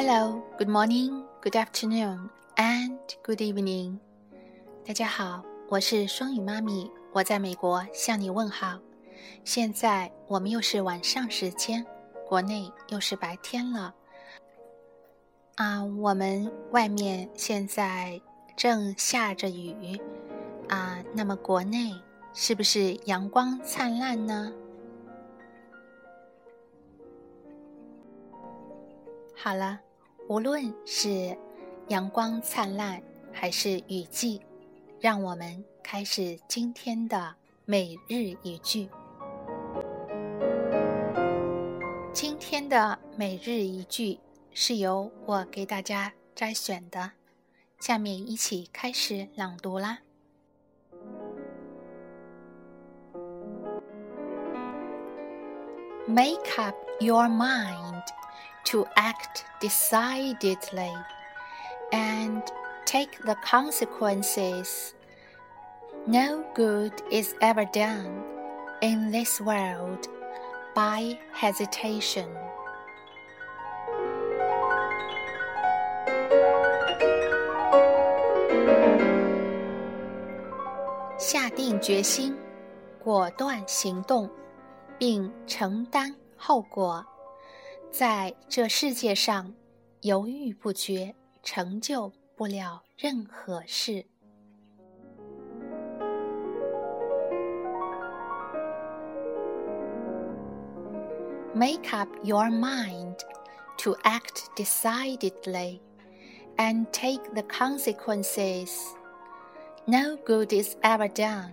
Hello, good morning, good afternoon, and good evening. 大家好，我是双语妈咪，我在美国向你问好。现在我们又是晚上时间，国内又是白天了。啊，我们外面现在正下着雨啊，那么国内是不是阳光灿烂呢？好了，无论是阳光灿烂还是雨季，让我们开始今天的每日一句。今天的每日一句是由我给大家摘选的，下面一起开始朗读啦。Make up your mind. To act decidedly and take the consequences. No good is ever done in this world by hesitation. 在这世界上，犹豫不决成就不了任何事。Make up your mind to act decidedly and take the consequences. No good is ever done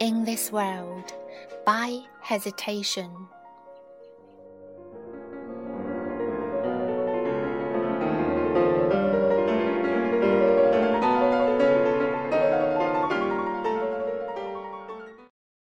in this world by hesitation.